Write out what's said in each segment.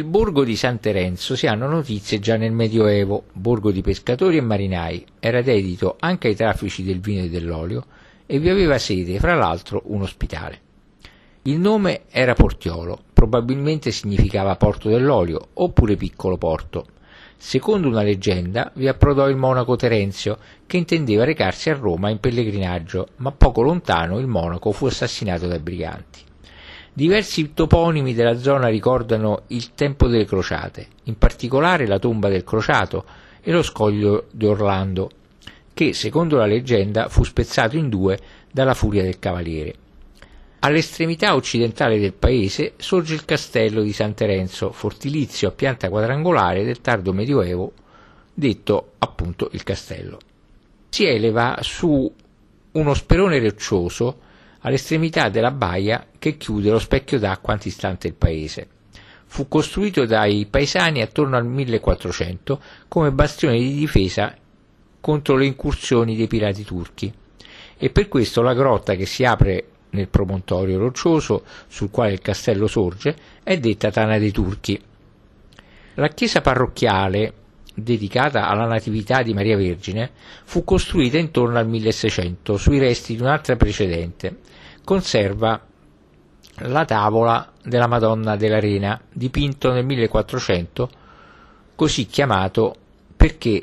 Il borgo di San Terenzo si hanno notizie già nel Medioevo, borgo di pescatori e marinai, era dedito anche ai traffici del vino e dell'olio e vi aveva sede, fra l'altro, un ospitale. Il nome era Portiolo, probabilmente significava porto dell'olio oppure piccolo porto. Secondo una leggenda vi approdò il monaco Terenzio che intendeva recarsi a Roma in pellegrinaggio, ma poco lontano il monaco fu assassinato dai briganti. Diversi toponimi della zona ricordano il tempo delle crociate, in particolare la tomba del crociato e lo scoglio di Orlando, che, secondo la leggenda, fu spezzato in due dalla furia del cavaliere. All'estremità occidentale del paese sorge il castello di San Terenzo, fortilizio a pianta quadrangolare del tardo medioevo, detto appunto il castello. Si eleva su uno sperone roccioso all'estremità della baia che chiude lo specchio d'acqua antistante il paese. Fu costruito dai paesani attorno al 1400 come bastione di difesa contro le incursioni dei pirati turchi e per questo la grotta che si apre nel promontorio roccioso sul quale il castello sorge è detta Tana dei Turchi. La chiesa parrocchiale dedicata alla Natività di Maria Vergine, fu costruita intorno al 1600 sui resti di un'altra precedente. Conserva la tavola della Madonna dell'Arena, dipinto nel 1400, così chiamato perché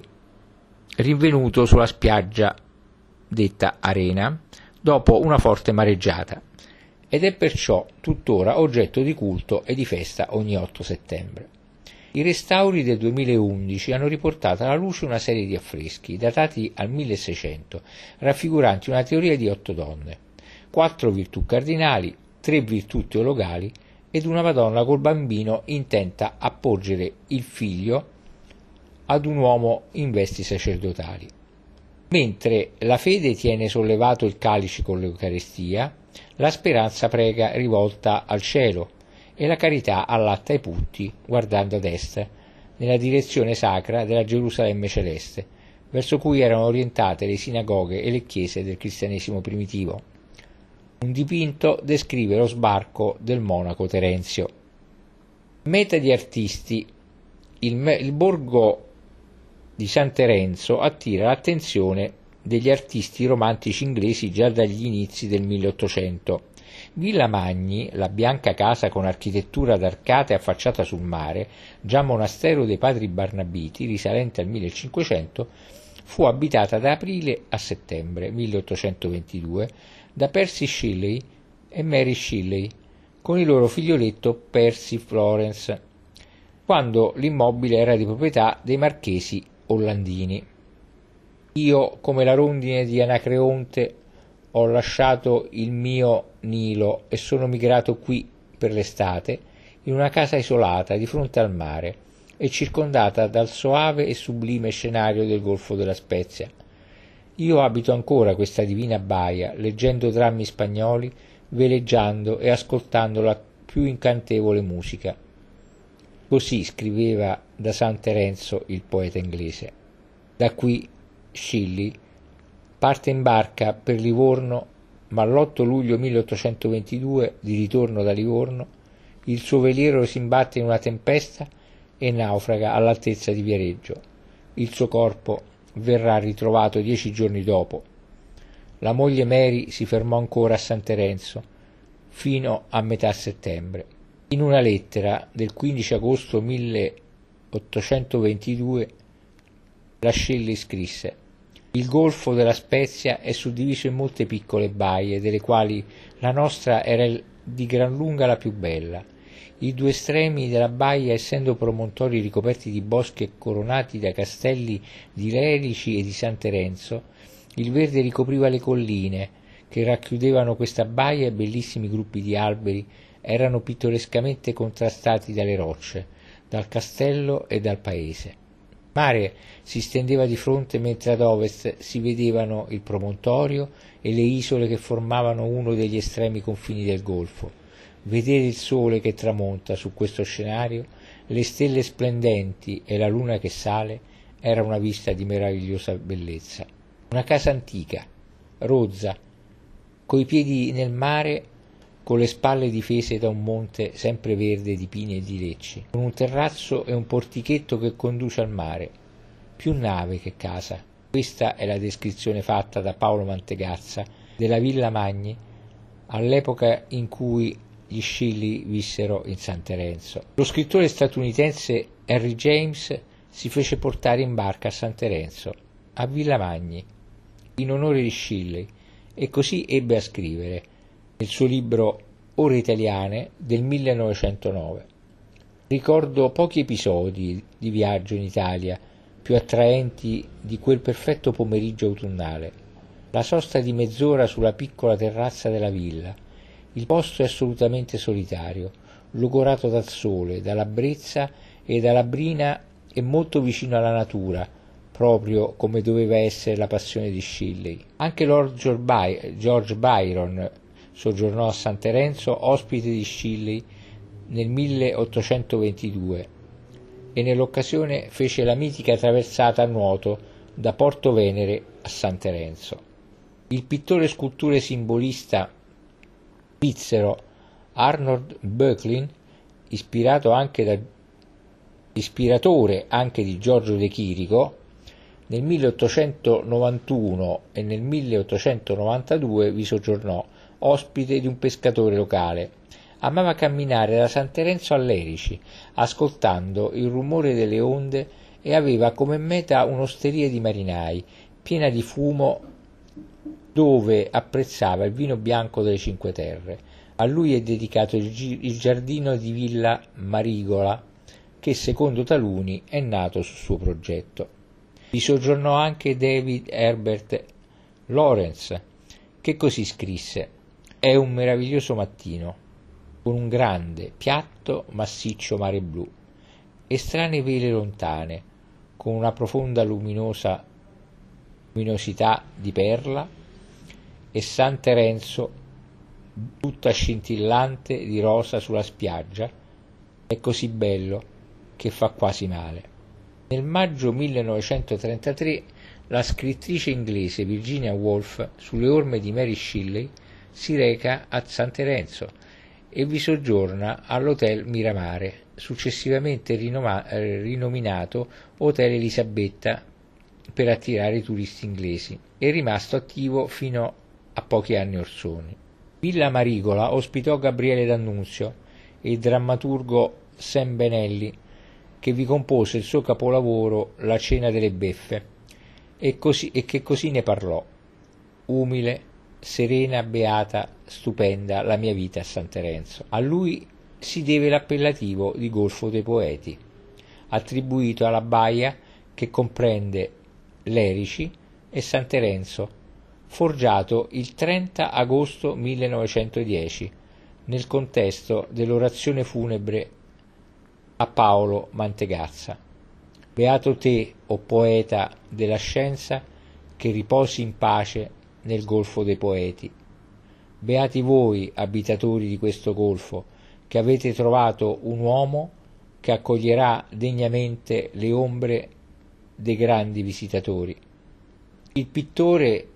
rinvenuto sulla spiaggia detta Arena dopo una forte mareggiata ed è perciò tuttora oggetto di culto e di festa ogni 8 settembre. I restauri del 2011 hanno riportato alla luce una serie di affreschi datati al 1600, raffiguranti una teoria di otto donne, quattro virtù cardinali, tre virtù teologali ed una Madonna col bambino intenta a porgere il figlio ad un uomo in vesti sacerdotali. Mentre la fede tiene sollevato il calice con l'Eucarestia, la speranza prega rivolta al cielo e la carità allatta i putti guardando ad est, nella direzione sacra della Gerusalemme celeste, verso cui erano orientate le sinagoghe e le chiese del cristianesimo primitivo. Un dipinto descrive lo sbarco del monaco Terenzio. Meta di artisti, il, il borgo di San Terenzo attira l'attenzione degli artisti romantici inglesi già dagli inizi del 1800 Villa Magni, la bianca casa con architettura ad arcate affacciata sul mare, già monastero dei padri Barnabiti, risalente al 1500, fu abitata da aprile a settembre 1822 da Percy Shelley e Mary Shelley, con il loro figlioletto Percy Florence, quando l'immobile era di proprietà dei marchesi Ollandini. Io, come la rondine di Anacreonte, ho lasciato il mio Nilo e sono migrato qui per l'estate, in una casa isolata di fronte al mare e circondata dal soave e sublime scenario del Golfo della Spezia. Io abito ancora questa divina baia, leggendo drammi spagnoli, veleggiando e ascoltando la più incantevole musica. Così scriveva da San Terenzo il poeta inglese. Da qui Shelley parte in barca per Livorno, ma l'8 luglio 1822, di ritorno da Livorno, il suo veliero si imbatte in una tempesta e naufraga all'altezza di Viareggio. Il suo corpo verrà ritrovato dieci giorni dopo. La moglie Mary si fermò ancora a San Terenzo fino a metà settembre. In una lettera del 15 agosto 1822 la Shelley scrisse il golfo della Spezia è suddiviso in molte piccole baie, delle quali la nostra era di gran lunga la più bella. I due estremi della baia, essendo promontori ricoperti di boschi e coronati da castelli di Lerici e di San Terenzo, il verde ricopriva le colline che racchiudevano questa baia e bellissimi gruppi di alberi erano pittorescamente contrastati dalle rocce, dal castello e dal paese mare si stendeva di fronte mentre ad ovest si vedevano il promontorio e le isole che formavano uno degli estremi confini del golfo. Vedere il sole che tramonta su questo scenario, le stelle splendenti e la luna che sale era una vista di meravigliosa bellezza. Una casa antica, rozza, coi piedi nel mare, con le spalle difese da un monte sempre verde di pini e di lecci, con un terrazzo e un portichetto che conduce al mare, più nave che casa. Questa è la descrizione fatta da Paolo Mantegazza della Villa Magni all'epoca in cui gli Scilli vissero in San Terenzo. Lo scrittore statunitense Henry James si fece portare in barca a San Terenzo, a Villa Magni, in onore di Scilli, e così ebbe a scrivere nel suo libro Ore italiane del 1909. Ricordo pochi episodi di viaggio in Italia più attraenti di quel perfetto pomeriggio autunnale. La sosta di mezz'ora sulla piccola terrazza della villa. Il posto è assolutamente solitario, logorato dal sole, dalla brezza e dalla brina e molto vicino alla natura, proprio come doveva essere la passione di Shelley. Anche Lord George Byron soggiornò a San Terenzo ospite di Shelley nel 1822 e nell'occasione fece la mitica traversata a nuoto da Porto Venere a San Terenzo. Il pittore scultore simbolista svizzero Arnold Böcklin, ispirato anche da, ispiratore anche di Giorgio De Chirico, nel 1891 e nel 1892 vi soggiornò ospite di un pescatore locale. Amava camminare da San Terenzo a Lerici, ascoltando il rumore delle onde e aveva come meta un'osteria di marinai, piena di fumo, dove apprezzava il vino bianco delle Cinque Terre. A lui è dedicato il, il giardino di Villa Marigola, che secondo taluni è nato su suo progetto. Vi soggiornò anche David Herbert Lawrence, che così scrisse: È un meraviglioso mattino, con un grande, piatto, massiccio mare blu, e strane vele lontane, con una profonda luminosa luminosità di perla, e San Terenzo tutta scintillante di rosa sulla spiaggia, è così bello che fa quasi male. Nel maggio 1933 la scrittrice inglese Virginia Woolf, sulle orme di Mary Shelley, si reca a San Terenzo e vi soggiorna all'Hotel Miramare, successivamente rinoma- eh, rinominato Hotel Elisabetta per attirare i turisti inglesi, e rimasto attivo fino a pochi anni orsoni. Villa Marigola ospitò Gabriele D'Annunzio e il drammaturgo Sam Benelli, che vi compose il suo capolavoro La cena delle beffe e, così, e che così ne parlò. Umile, serena, beata, stupenda la mia vita a San Terenzo. A lui si deve l'appellativo di Golfo dei Poeti, attribuito alla baia che comprende Lerici e San Terenzo, forgiato il 30 agosto 1910 nel contesto dell'orazione funebre a Paolo Mantegazza. Beato te, o poeta della scienza, che riposi in pace nel golfo dei poeti. Beati voi, abitatori di questo golfo, che avete trovato un uomo che accoglierà degnamente le ombre dei grandi visitatori. Il pittore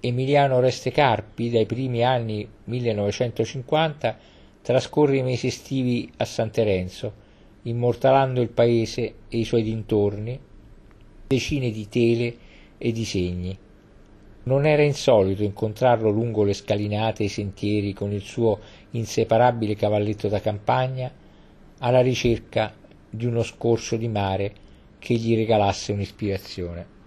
Emiliano Restecarpi, dai primi anni 1950, trascorre i mesi estivi a San Terenzo, immortalando il paese e i suoi dintorni, decine di tele e disegni. Non era insolito incontrarlo lungo le scalinate e i sentieri con il suo inseparabile cavalletto da campagna, alla ricerca di uno scorcio di mare che gli regalasse un'ispirazione.